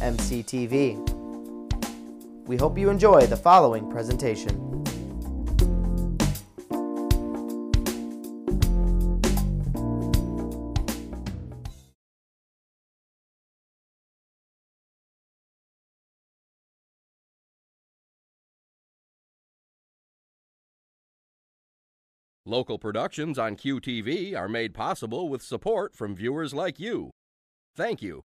mctv. We hope you enjoy the following presentation. Local productions on QTV are made possible with support from viewers like you. Thank you.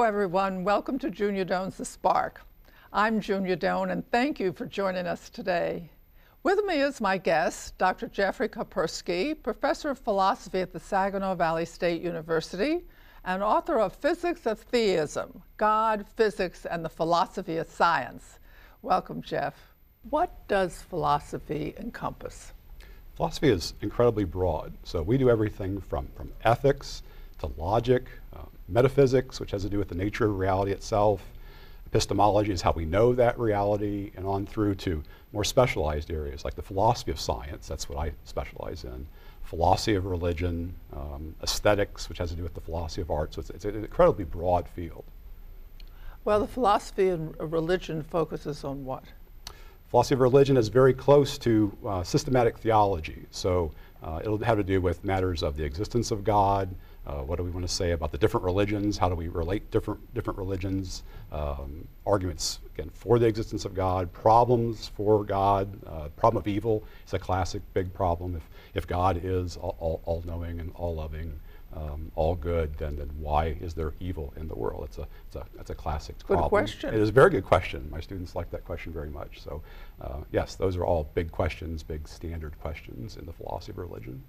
Hello, everyone. Welcome to Junia Doan's The Spark. I'm Junia Doan, and thank you for joining us today. With me is my guest, Dr. Jeffrey Koperski, professor of philosophy at the Saginaw Valley State University and author of Physics of Theism God, Physics, and the Philosophy of Science. Welcome, Jeff. What does philosophy encompass? Philosophy is incredibly broad. So we do everything from, from ethics to logic, metaphysics, which has to do with the nature of reality itself. Epistemology is how we know that reality, and on through to more specialized areas like the philosophy of science, that's what I specialize in, philosophy of religion, um, aesthetics, which has to do with the philosophy of art. So it's, it's an incredibly broad field. Well, the philosophy of religion focuses on what? Philosophy of religion is very close to uh, systematic theology. So uh, it'll have to do with matters of the existence of God, uh, what do we want to say about the different religions? How do we relate different different religions? Um, arguments again for the existence of God, problems for God. Uh, problem of evil is a classic big problem. If if God is all, all, all knowing and all loving, um, all good, then then why is there evil in the world? It's a it's a that's a classic good problem. question. It is a very good question. My students like that question very much. So uh, yes, those are all big questions, big standard questions in the philosophy of religion.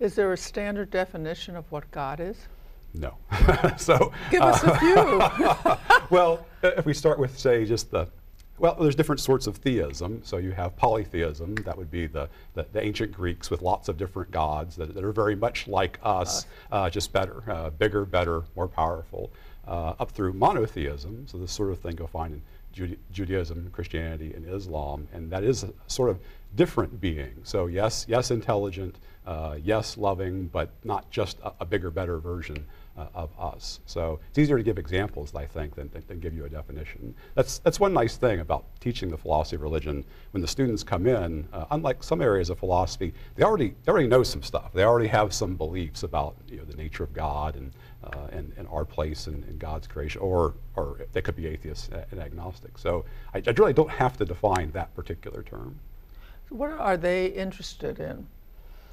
Is there a standard definition of what God is? No. so give us uh, a few. well, if we start with say just the well, there's different sorts of theism. So you have polytheism, that would be the, the, the ancient Greeks with lots of different gods that, that are very much like us, uh, just better, uh, bigger, better, more powerful, uh, up through monotheism. So this sort of thing you'll find in Jude Judaism, Christianity, and Islam, and that is a sort of different being. So yes, yes, intelligent, uh, yes, loving, but not just a, a bigger, better version uh, of us. So it's easier to give examples, I think, than, than, than, give you a definition. That's, that's one nice thing about teaching the philosophy of religion. When the students come in, uh, unlike some areas of philosophy, they already, they already know some stuff. They already have some beliefs about you know, the nature of God and, uh, and, and, our place in, in, God's creation, or, or they could be atheists and agnostic. So I, I really don't have to define that particular term. What are they interested in?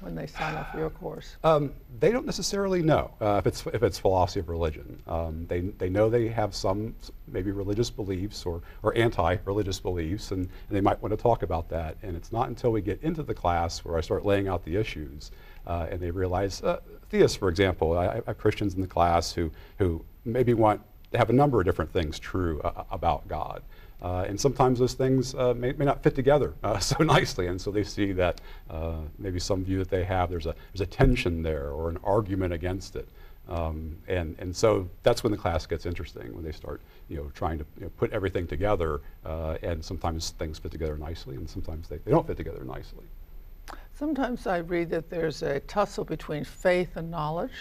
When they sign up for your course? Um, they don't necessarily know uh, if it's if it's philosophy of religion. Um, they they know they have some maybe religious beliefs or or anti-religious beliefs, and, and, they might want to talk about that. And it's not until we get into the class where I start laying out the issues, uh, and they realize uh, theists, for example, I, I, have Christians in the class who who maybe want to have a number of different things true uh, about God. Uh, and sometimes those things uh, may, may, not fit together uh, so nicely, and so they see that uh, maybe some view that they have, there's a, there's a tension there or an argument against it. Um, and, and so that's when the class gets interesting, when they start you know, trying to you know, put everything together, uh, and sometimes things fit together nicely, and sometimes they, they don't fit together nicely. Sometimes I read that there's a tussle between faith and knowledge.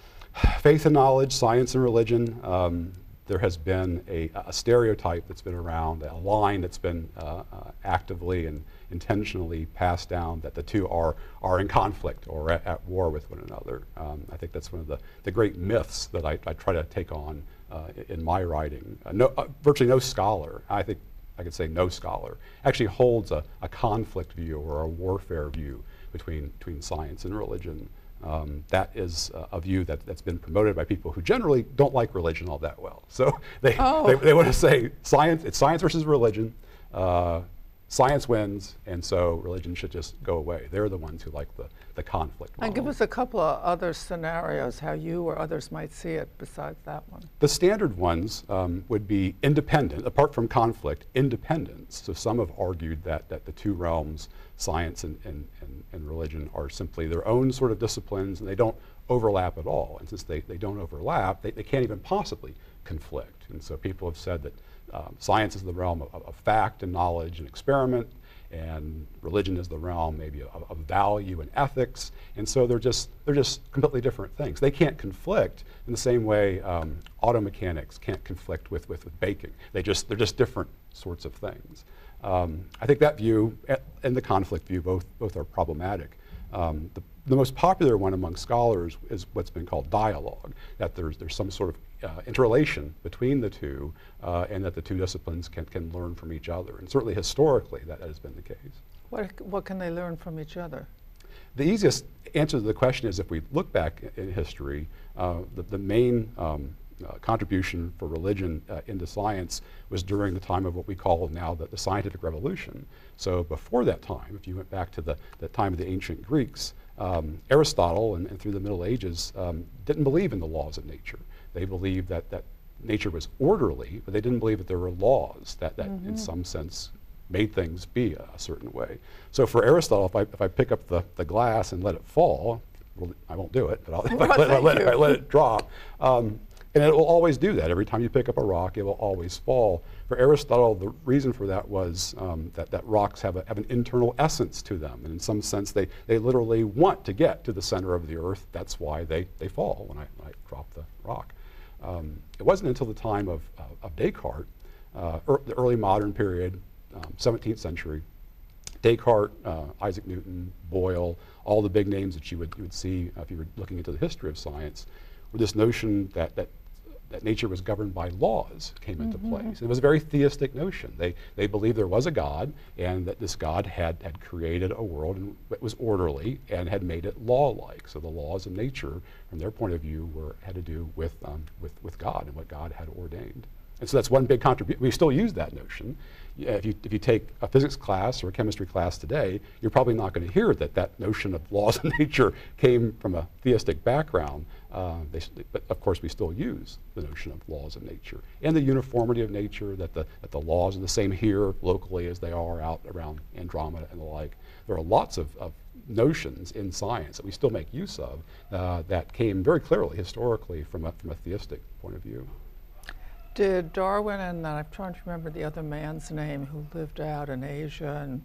Faith and knowledge, science and religion. Um, there has been a, a, stereotype that's been around, a line that's been uh, uh, actively and intentionally passed down that the two are, are in conflict or at, at war with one another. Um, I think that's one of the, the great myths that I, I try to take on uh, in my writing. Uh, no, uh, virtually no scholar, I think I could say no scholar, actually holds a, a conflict view or a warfare view between, between science and religion. Um, that is uh, a view that, that's been promoted by people who generally don't like religion all that well. So they, oh. they, they, want to say science, it's science versus religion. Uh, science wins, and so religion should just go away. They're the ones who like the, the conflict. Model. And give us a couple of other scenarios how you or others might see it besides that one. The standard ones um, would be independent, apart from conflict, independence. So some have argued that, that the two realms, science and, and, and, and religion, are simply their own sort of disciplines, and they don't overlap at all. And since they, they don't overlap, they, they can't even possibly conflict. And so people have said that um, science is the realm of, of, fact and knowledge and experiment, and religion is the realm maybe of, of, value and ethics. And so they're just they're just completely different things. They can't conflict in the same way um, auto mechanics can't conflict with, with, with baking. They just they're just different sorts of things. Um, I think that view and the conflict view both both are problematic. Um, the, the most popular one among scholars is what's been called dialogue, that there's, there's some sort of uh, interrelation between the two uh, and that the two disciplines can, can learn from each other. And certainly historically that, that has been the case. What, what can they learn from each other? The easiest answer to the question is if we look back in history, uh, the, the main um, contribution for religion uh, into science was during the time of what we call now the, the, scientific revolution. So before that time, if you went back to the, the time of the ancient Greeks, um, Aristotle and, and, through the Middle Ages um, didn't believe in the laws of nature. They believed that, that nature was orderly, but they didn't believe that there were laws that, that mm-hmm. in some sense made things be a, a, certain way. So for Aristotle, if I, if I pick up the, the glass and let it fall, well, I won't do it, but I'll, if, I let, I let, I let, it drop, um, and it will always do that. Every time you pick up a rock, it will always fall. For Aristotle, the reason for that was um, that, that rocks have, a, have an internal essence to them. And in some sense, they, they literally want to get to the center of the earth. That's why they, they fall when I, when I drop the rock. Um, it wasn't until the time of, uh, of Descartes, uh, er, the early modern period, um, 17th century, Descartes, uh, Isaac Newton, Boyle, all the big names that you would, you would see if you were looking into the history of science, were this notion that, that that nature was governed by laws came into mm-hmm. place. It was a very theistic notion. They, they believed there was a God and that this God had, had created a world that was orderly and had made it law-like. So the laws of nature, from their point of view, were, had to do with, um, with, with God and what God had ordained. And so that's one big contribution. We still use that notion. If you, if you take a physics class or a chemistry class today, you're probably not going to hear that that notion of laws of nature came from a theistic background. Uh, they, but of course, we still use the notion of laws of nature and the uniformity of nature, that the, that the laws are the same here locally as they are out around Andromeda and the like. There are lots of, of notions in science that we still make use of uh, that came very clearly historically from a, from a theistic point of view. Did Darwin and I'm trying to remember the other man's name who lived out in Asia and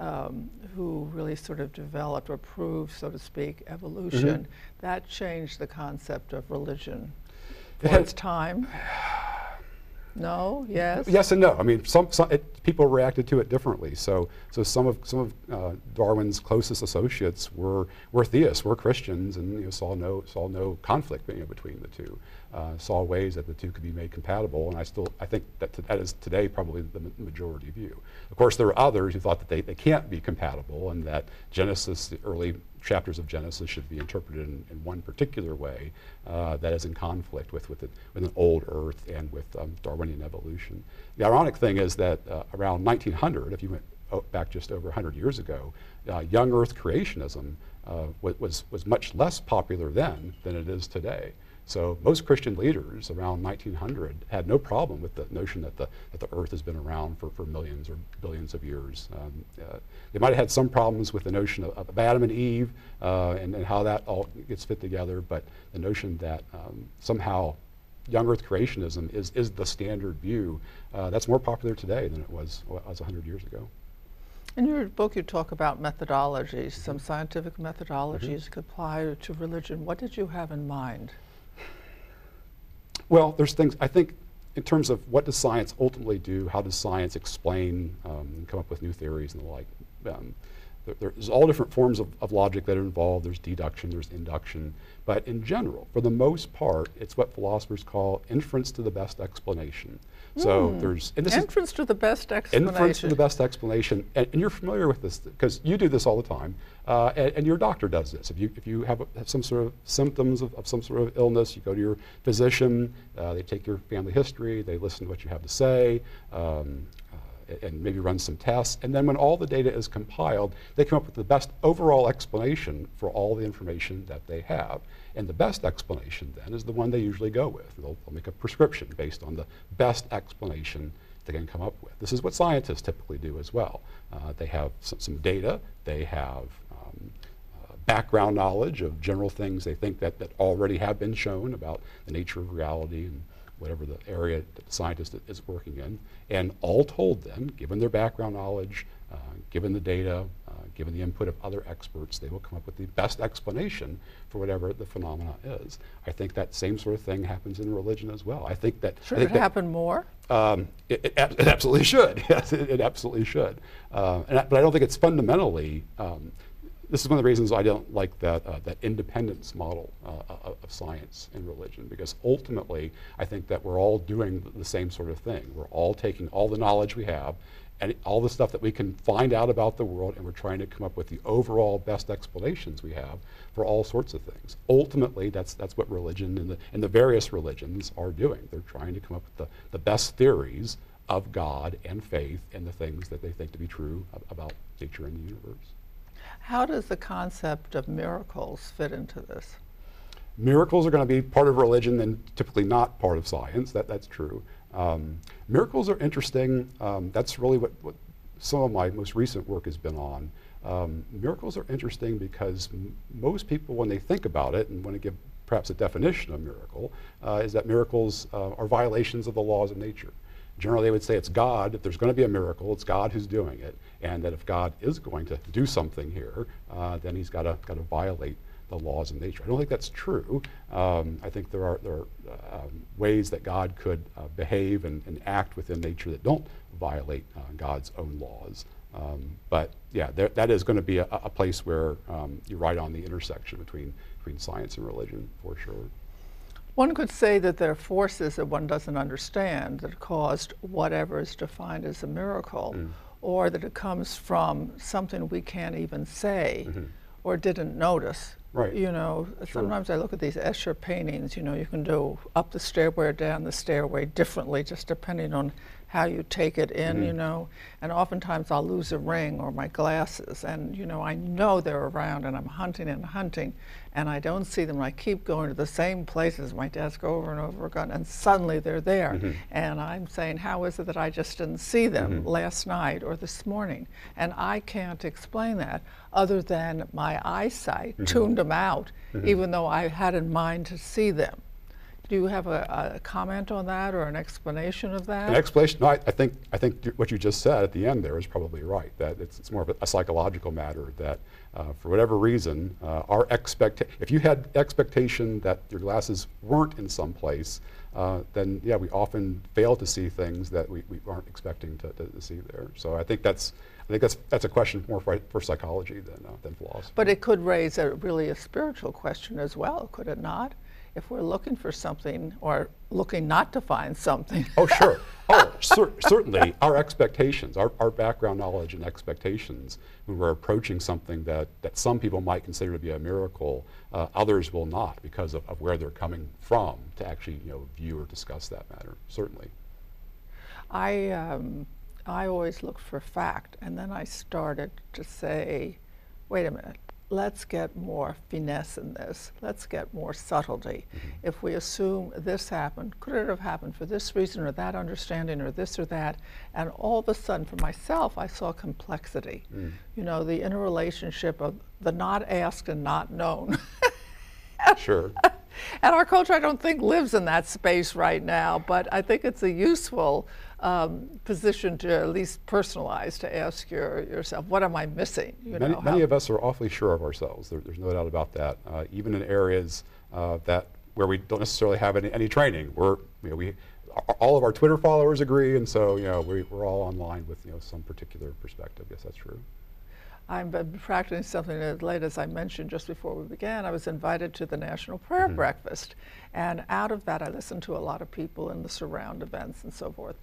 um, who really sort of developed or proved, so to speak, evolution, mm-hmm. that changed the concept of religion for its time. No. Yes. Yes and no. I mean, some, some it, people reacted to it differently. So, so some of some of uh, Darwin's closest associates were were theists, were Christians, and you know, saw no saw no conflict you know, between the two. Uh, saw ways that the two could be made compatible, and I still I think that that is today probably the majority view. Of course, there are others who thought that they, they can't be compatible, and that Genesis, the early chapters of Genesis should be interpreted in, in one particular way uh, that is in conflict with, with, with an old earth and with um, Darwinian evolution. The ironic thing is that uh, around 1900, if you went oh, back just over 100 years ago, uh, young earth creationism uh, was, was much less popular then than it is today. So most Christian leaders around 1900 had no problem with the notion that the, that the earth has been around for, for millions or billions of years. Um, uh, they might have had some problems with the notion of, of Adam and Eve uh, and, and, how that all gets fit together, but the notion that um, somehow young earth creationism is, is the standard view, uh, that's more popular today than it was, was 100 years ago. In your book, you talk about methodologies, mm-hmm. some scientific methodologies mm-hmm. could apply to religion. What did you have in mind? Well, there's things, I think in terms of what does science ultimately do, how does science explain, um, come up with new theories and the like. Um, there, there's all different forms of, of logic that are involved. There's deduction, there's induction. But in general, for the most part, it's what philosophers call inference to the best explanation. So Hmm. there's and this is to the best explanation. inference to the best explanation, and, and you're familiar with this because you do this all the time, uh, and, and your doctor does this. If you if you have, a, have some sort of symptoms of, of some sort of illness, you go to your physician. Uh, they take your family history. They listen to what you have to say. Um, and maybe run some tests, and then when all the data is compiled, they come up with the best overall explanation for all the information that they have. And the best explanation then is the one they usually go with. They'll, they'll make a prescription based on the best explanation they can come up with. This is what scientists typically do as well. Uh, they have some, some data, they have um, background knowledge of general things they think that, that already have been shown about the nature of reality and whatever the area that the scientist is working in. And all told then, given their background knowledge, uh, given the data, uh, given the input of other experts, they will come up with the best explanation for whatever the phenomena is. I think that same sort of thing happens in religion as well. I think that Should think it that- happen more? um, it, it, ab- it absolutely should. Yes, it, it absolutely should. Uh, and I, but I don't think it's fundamentally. Um, this is one of the reasons I don't like that uh, that independence model uh, of, of science and religion because ultimately I think that we're all doing the same sort of thing. We're all taking all the knowledge we have and all the stuff that we can find out about the world, and we're trying to come up with the overall best explanations we have for all sorts of things. Ultimately, that's that's what religion and the and the various religions are doing. They're trying to come up with the, the best theories of God and faith and the things that they think to be true ab- about nature and the universe. How does the concept of miracles fit into this? Miracles are going to be part of religion and typically not part of science. That, that's true. Um, miracles are interesting. Um, that's really what, what some of my most recent work has been on. Um, miracles are interesting because most people, when they think about it and want to give perhaps a definition of miracle, uh, is that miracles uh, are violations of the laws of nature. Generally, they would say it's God. If there's going to be a miracle, it's God who's doing it, and that if God is going to do something here, uh, then He's got to violate the laws of nature. I don't think that's true. Um, I think there are there are um, ways that God could uh, behave and, and act within nature that don't violate uh, God's own laws. Um, but yeah, there, that is going to be a, a place where um, you're right on the intersection between between science and religion for sure. One could say that there are forces that one doesn't understand that caused whatever is defined as a miracle, mm. or that it comes from something we can't even say mm-hmm. or didn't notice. Right. You know, sometimes I look at these Escher paintings, you know, you can do up the stairway or down the stairway differently just depending on how you take it in, you mm-hmm. know. And oftentimes I'll lose a ring or my glasses, and you know, I know they're around, and I'm hunting and hunting, and I don't see them. I keep going to the same places, my desk over and over again, and suddenly they're there. Mm-hmm. And I'm saying, how is it that I just didn't see them mm-hmm. last night or this morning? And I can't explain that other than my eyesight tuned them out, even though I had in mind to see them. Do you have a, a comment on that or an explanation of that? An explanation. No, I, I think I think what you just said at the end there is probably right. That it's, it's more of a, a psychological matter. That uh, for whatever reason, uh, our expect if you had expectation that your glasses weren't in some place, uh, then yeah, we often fail to see things that we, we aren't expecting to, to, to see there. So I think that's I think that's that's a question more for, for psychology than uh, than philosophy. But it could raise a really a spiritual question as well, could it not? If we're looking for something or looking not to find something. Oh, sure. Oh, cer- certainly. Our expectations, our, our background knowledge and expectations, when we're approaching something that, that some people might consider to be a miracle, uh, others will not because of, of where they're coming from to actually you know, view or discuss that matter. Certainly. I, um, I always looked for fact, and then I started to say, wait a minute, let's get more finesse in this. Let's get more subtlety. Mm-hmm. If we assume this happened, could it have happened for this reason or that understanding or this or that? And all of a sudden, for myself, I saw complexity. Mm. You know, the interrelationship of the not asked and not known. Sure. And our culture, I don't think, lives in that space right now, but I think it's a useful um, position to at least personalize to ask your, yourself, what am I missing? You many, know, many of us are awfully sure of ourselves. There, there's no doubt about that. Uh, even in areas uh, that where we don't necessarily have any, any training, we're, you know, we, all of our Twitter followers agree, and so you know we, we're all online with you know some particular perspective. Yes, that's true. I've been practicing something as late as I mentioned just before we began. I was invited to the National Prayer mm-hmm. Breakfast. And out of that, I listened to a lot of people in the surround events and so forth.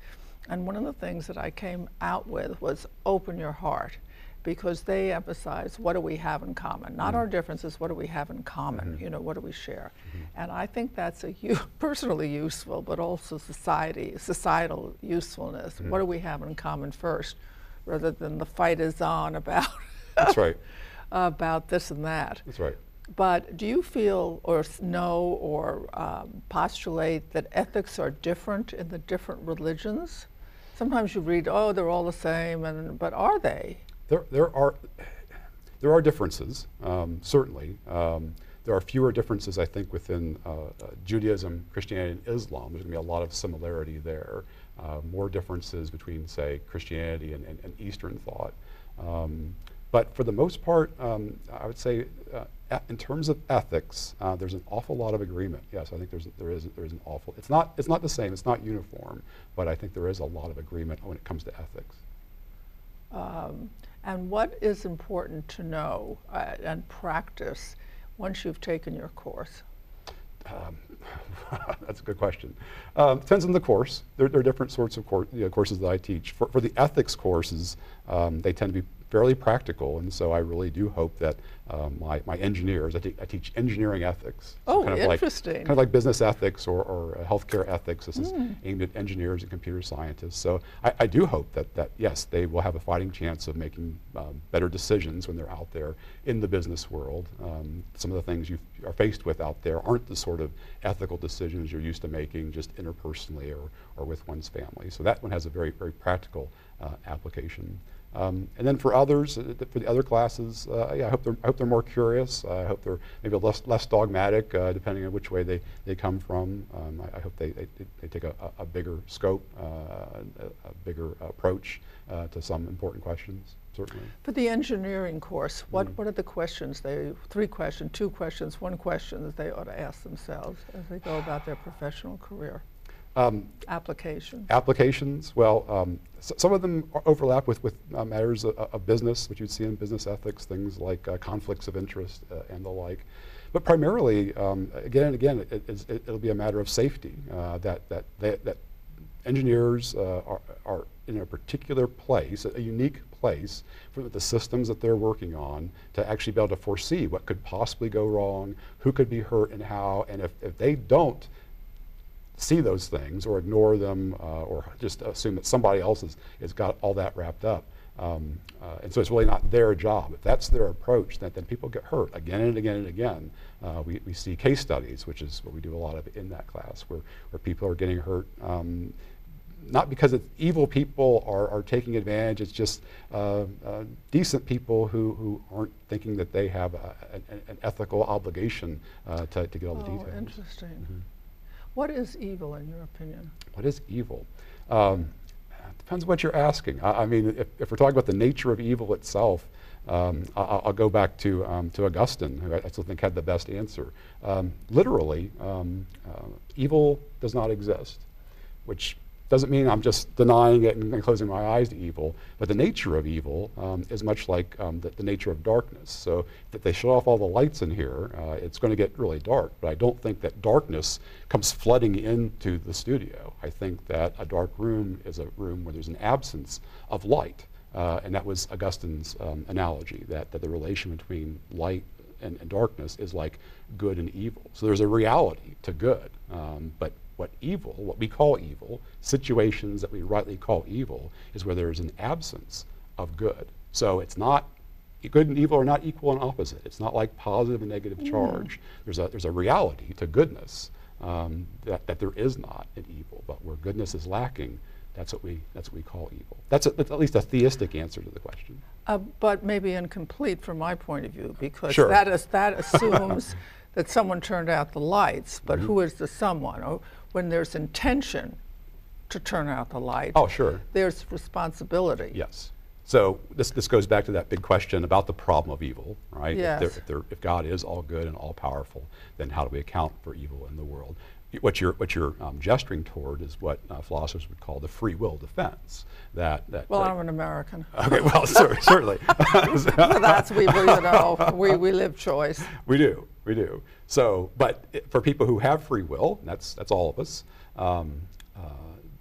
And one of the things that I came out with was open your heart because they emphasize what do we have in common, not mm-hmm. our differences, what do we have in common, mm-hmm. you know, what do we share. And I think that's a personally useful, but also society, societal usefulness. What do we have in common first, rather than the fight is on about That's right. about this and that. That's right. But do you feel or know or um, postulate that ethics are different in the different religions? Sometimes you read, oh, they're all the same, and but are they? There, there are there are differences, um, certainly. Um, there are fewer differences, I think, within uh, uh, Judaism, Christianity, and Islam. There's going to be a lot of similarity there. Uh, more differences between, say, Christianity and, and, and Eastern thought. Um, but for the most part, um, I would say, uh, in terms of ethics, uh, there's an awful lot of agreement. Yes, I think there's there is there is an awful. It's not it's not the same. It's not uniform, but I think there is a lot of agreement when it comes to ethics. Um, and what is important to know uh, and practice once you've taken your course? Um, that's a good question. Um, depends on the course. There, there are different sorts of cour- you know, courses that I teach. For, for the ethics courses, um, they tend to be fairly practical, and so I really do hope that um, my, my engineers, I, te- I teach engineering ethics. Oh, kind of Like, kind of like business ethics or, or uh, healthcare ethics. This is Hmm. aimed at engineers and computer scientists. So I, I do hope that, that, yes, they will have a fighting chance of making um, better decisions when they're out there in the business world. Um, some of the things you are faced with out there aren't the sort of ethical decisions you're used to making just interpersonally or, or with one's family. So that one has a very, very practical uh, application. Um, and then for others, uh, for the other classes, uh, yeah, I hope they're, I hope they're more curious. I hope they're maybe less, less dogmatic, uh, depending on which way they, they come from. Um, I, I hope they, they, they take a, a bigger scope, uh, a, a bigger approach uh, to some important questions, certainly. For the engineering course, what, what are the questions they, three questions, two questions, one question that they ought to ask themselves as they go about their professional career? Um, Application. applications, well, um, s- some of them overlap with, with uh, matters of, of business, which you'd see in business ethics, things like uh, conflicts of interest uh, and the like. But primarily, um, again and again, it, it's- it, will be a matter of safety, uh, that, that, they, that engineers uh, are, are in a particular place, a unique place for the systems that they're working on to actually be able to foresee what could possibly go wrong, who could be hurt and how, and if, if they don't see those things or ignore them uh, or just assume that somebody else has, has got all that wrapped up. Um, uh, and so it's really not their job. If that's their approach, then, then people get hurt again and again and again. Uh, we, we see case studies, which is what we do a lot of in that class, where, where people are getting hurt. Um, not because it's evil people are, are taking advantage, it's just uh, uh, decent people who, who aren't thinking that they have a, an, an ethical obligation uh, to, to get all the Oh, details. interesting. What is evil in your opinion? What is evil? Um, depends what you're asking. I, I mean, if, if we're talking about the nature of evil itself, um, I, I'll I'll go back to, um, to Augustine, who I I still think had the best answer. Um, literally, um, uh, evil does not exist, which doesn't mean I'm just denying it and, and closing my eyes to evil, but the nature of evil um, is much like um, the, the nature of darkness. So if they shut off all the lights in here, uh, it's going to get really dark. But I don't think that darkness comes flooding into the studio. I think that a dark room is a room where there's an absence of light. Uh, and that was Augustine's um, analogy, that, that the relation between light and, and darkness is like good and evil. So there's a reality to good, um, but what evil, what we call evil, situations that we rightly call evil, is where there is an absence of good. So it's not good and evil are not equal and opposite. It's not like positive and negative charge. There's a there's a reality to goodness um, that, that there is not an evil, but where goodness is lacking, that's what we that's what we call evil. That's, a, that's at least a theistic answer to the question. Uh, but maybe incomplete from my point of view, because Sure. that, is, that assumes that someone turned out the lights, but Mm-hmm. who is the someone? Or when there's intention to turn out the light, Oh, sure. there's responsibility. Yes. So this, this goes back to that big question about the problem of evil, right? If, there, Yes. if, there, if God is all good and all powerful, then how do we account for evil in the world? What you're what you're um, gesturing toward is what uh, philosophers would call the free will defense. That that. Well, that- I'm an American. Okay, well, cer- certainly. So that's we, you know, we, we live choice. We do, we do. So, but i- for people who have free will, and that's that's all of us. Um, uh,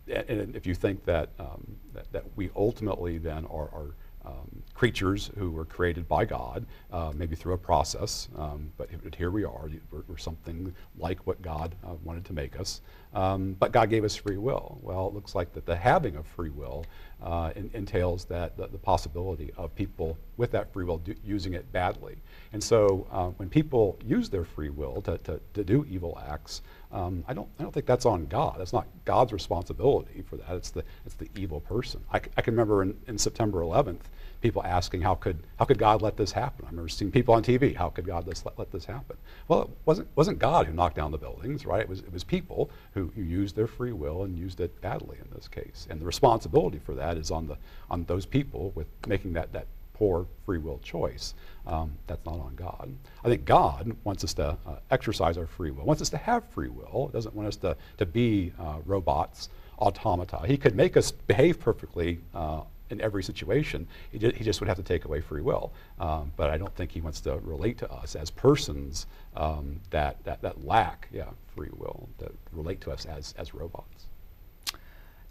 a- and if you think that, um, that that we ultimately then are, are um, creatures who were created by God, uh, maybe through a process, um, but here we are. We're, we're something like what God uh, wanted to make us. Um, but God gave us free will. Well, it looks like that the having of free will uh, en- entails that the, the possibility of people with that free will do, using it badly. And so uh, when people use their free will to, to, to do evil acts, um, I, don't, I don't think that's on God. That's not God's responsibility for that. It's the, it's the evil person. I can remember in, in September 11th, people asking, how could, how could God let this happen? I remember seeing people on TV, how could God let, let this happen? Well, it wasn't, wasn't God who knocked down the buildings, right? It was, it was people who, who used their free will and used it badly in this case. And the responsibility for that is on, the, on those people with making that, that poor free will choice. Um, that's not on God. I think God wants us to uh, exercise our free will, wants us to have free will, doesn't want us to, to be uh, robots, automata. He could make us behave perfectly uh, in every situation. He, ju- he just would have to take away free will. Um, but I don't think he wants to relate to us as persons um, that, that, that lack yeah, free will, that relate to us as, as robots.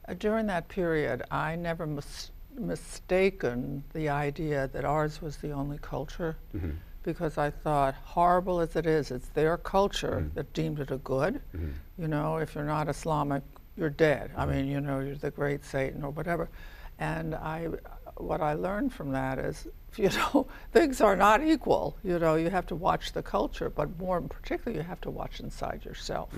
Uh, During that period, I never mis- mistaken the idea that ours was the only culture Mm-hmm. because I thought, horrible as it is, it's their culture Mm-hmm. that deemed it a good. You know, if you're not Islamic, you're dead. I Mm-hmm. mean, you know, you're the great Satan or whatever. And I, what I learned from that is, you know, things are not equal. You know, you have to watch the culture, but more particularly, you have to watch inside yourself.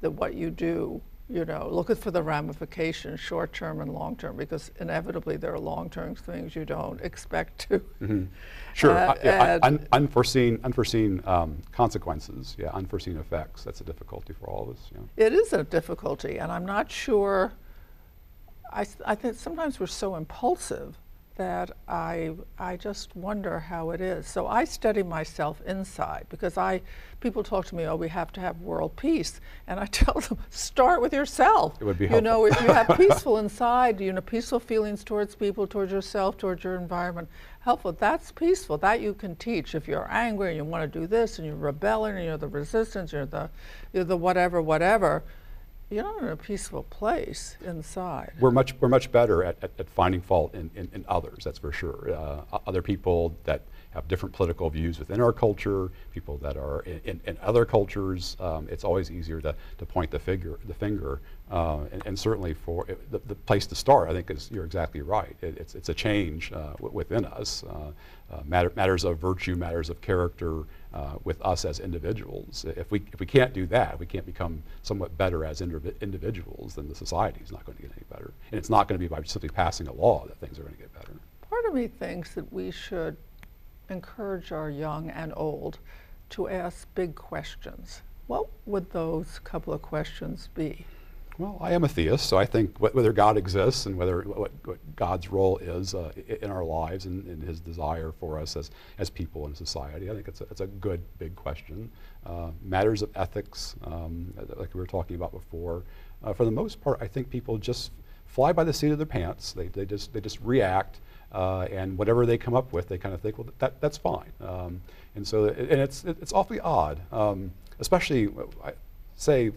That what you do, you know, look at for the ramifications, short term and long term, because inevitably there are long term things you don't expect to. Sure. Uh, uh, yeah, and- un- unforeseen, unforeseen um, consequences. Yeah, unforeseen effects. That's a difficulty for all of us. Yeah. It is a difficulty, and I'm not sure. I, I think sometimes we're so impulsive that I, I just wonder how it is. So I study myself inside because I, people talk to me, oh, we have to have world peace, and I tell them, start with yourself. It would be You know, if you have peaceful inside, you know, peaceful feelings towards people, towards yourself, towards your environment, helpful. That's peaceful. That you can teach. If you're angry and you want to do this, and you're rebelling, and you're the resistance, you're the, you're the whatever, whatever. You're not in a peaceful place inside. We're much, we're much better at, at, at finding fault in, in, in others, that's for sure. Uh, other people that have different political views within our culture, people that are in, in, other cultures, um, it's always easier to, to point the, figure, the finger. Uh, and, and certainly for it, the, the place to start, I think, is you're exactly right. It, it's, it's a change uh, w- within us. Uh, uh, matter, matters of virtue, matters of character uh, with us as individuals. If we, if we can't do that, we can't become somewhat better as indiv- individuals, then the society is not going to get any better. And it's not going to be by simply passing a law that things are going to get better. Part of me thinks that we should encourage our young and old to ask big questions. What would those couple of questions be? Well, I am a theist, so I think wh- whether God exists and whether what, what God's role is uh, in our lives and, and His desire for us as, as people in society, I think it's a, it's a good big question. Uh, matters of ethics, um, like we were talking about before, uh, for the most part, I think people just fly by the seat of their pants. They, they just they just react, uh, and whatever they come up with, they kind of think, well, that, that's fine. Um, and so, and it's it's awfully odd, um, especially I say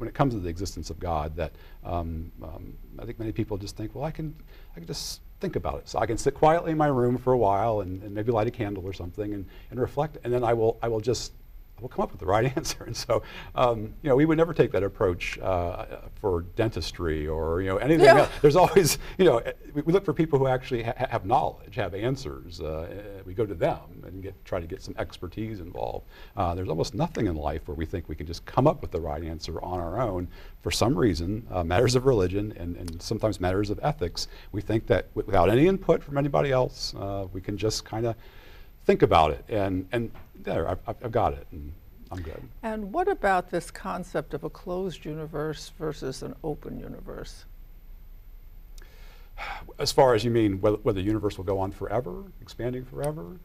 when it comes to the existence of God, that um, um, I think many people just think, well, I can, I can just think about it. So I can sit quietly in my room for a while and, and maybe light a candle or something and, and reflect, and then I will, I will just, I will come up with the right answer. And so, um, you know, we would never take that approach uh, for dentistry or you know anything Yeah. else. There's always, you know, we, we look for people who actually ha- have knowledge, have answers. Uh, eh, we go to them and get try to get some expertise involved. Uh, there's almost nothing in life where we think we can just come up with the right answer on our own. For some reason, uh, matters of religion and, and sometimes matters of ethics, we think that without any input from anybody else, uh, we can just kind of think about it and and there, I've, I've got it, and I'm good. And what about this concept of a closed universe versus an open universe? As far as you mean, whether, whether the universe will go on forever, expanding forever,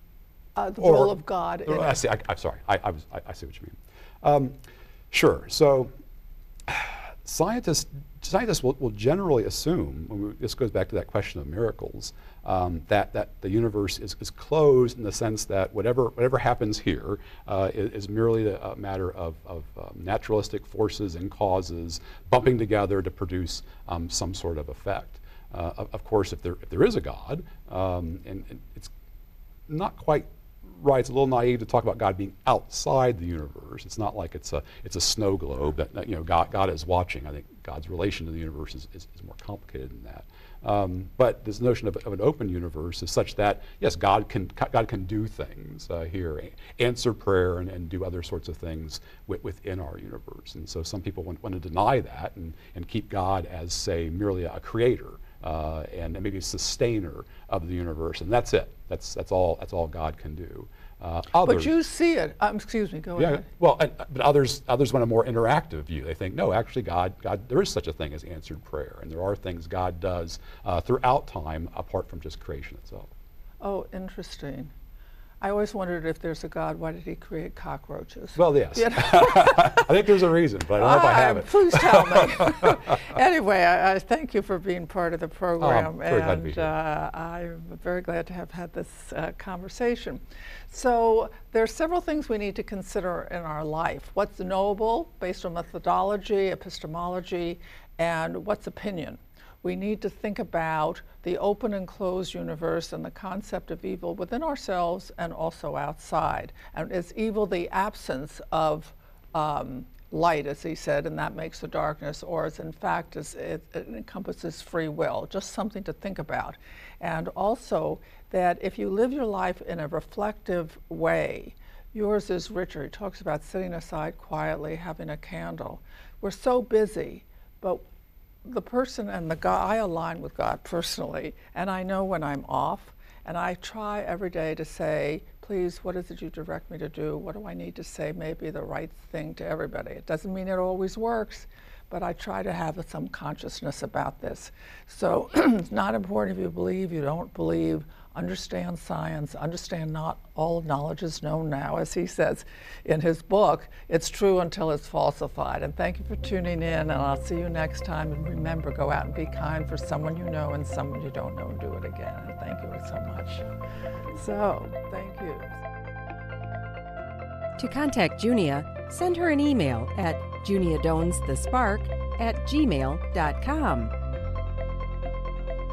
Uh, the Or- role of God in I see. I, am sorry. I, I, was, I, I see what you mean. Um, sure. So scientists scientists will, will generally assume, we, this goes back to that question of miracles, um, that, that the universe is, is closed in the sense that whatever, whatever happens here uh, is, is, merely a, matter of, of um, naturalistic forces and causes bumping together to produce um, some sort of effect. Uh, of, of, course, if there, if there is a God, um, and, and it's not quite right, it's a little naive to talk about God being outside the universe. It's not like it's a, it's a snow globe that, that you know, God, God is watching. I think God's relation to the universe is, is, is more complicated than that. Um, but this notion of, of, an open universe is such that, yes, God can, God can do things uh, here, answer prayer and, and do other sorts of things within our universe. And so some people want, want to deny that and, and keep God as, say, merely a creator uh, and maybe a sustainer of the universe, and that's it. That's that's all. That's all God can do. Uh, others, but you see it. Um, excuse me. Go yeah, ahead. Well, uh, but others others want a more interactive view. They think, no, actually, God God there is such a thing as answered prayer, and there are things God does uh, throughout time apart from just creation itself. Oh, interesting. I always wondered if there's a God, why did he create cockroaches? Well, yes. You know? I think there's a reason, but I don't know if I have it. Please tell me. anyway, I, I, thank you for being part of the program. Oh, I'm and glad uh, I'm very glad to have had this uh, conversation. So there are several things we need to consider in our life. What's knowable based on methodology, epistemology, and what's opinion? We need to think about the open and closed universe and the concept of evil within ourselves and also outside. And is evil the absence of um, light, as he said, and that makes the darkness, or is in fact it, it encompasses free will? Just something to think about. And also that if you live your life in a reflective way, yours is richer. He talks about sitting aside quietly, having a candle. We're so busy, but the person and the God, I align with God personally, and I know when I'm off, and I try every day to say, please, what is it you direct me to do? What do I need to say Maybe the right thing to everybody? It doesn't mean it always works, but I try to have some consciousness about this. So it's not important if you believe, you don't believe understand science, understand not all knowledge is known now, as he says in his book. It's true until it's falsified. And thank you for tuning in, and I'll see you next time. And remember, go out and be kind for someone you know and someone you don't know, and do it again. And thank you so much. So, thank you. To contact Junia, send her an email at juniadonesthespark at gmail.com.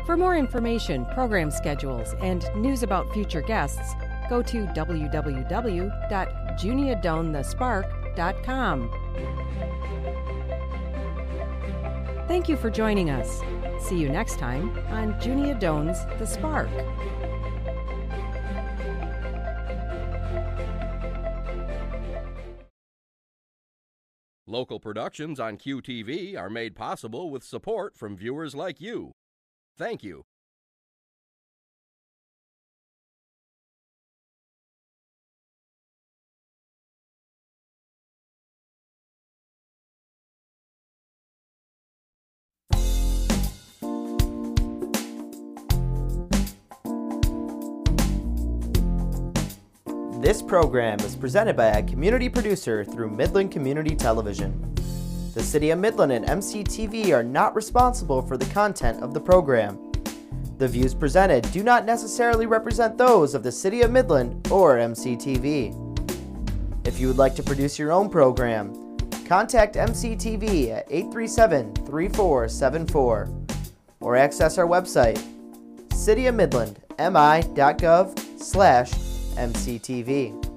For more information, program schedules, and news about future guests, go to www.juniadonethespark.com. Thank you for joining us. See you next time on Junia Doan's The Spark. Local productions on QTV are made possible with support from viewers like you. Thank you. This program is presented by a community producer through Midland Community Television. The City of Midland and MCTV are not responsible for the content of the program. The views presented do not necessarily represent those of the City of Midland or MCTV. If you would like to produce your own program, contact MCTV at 837 3474 or access our website cityofmidlandmi.gov slash mctv.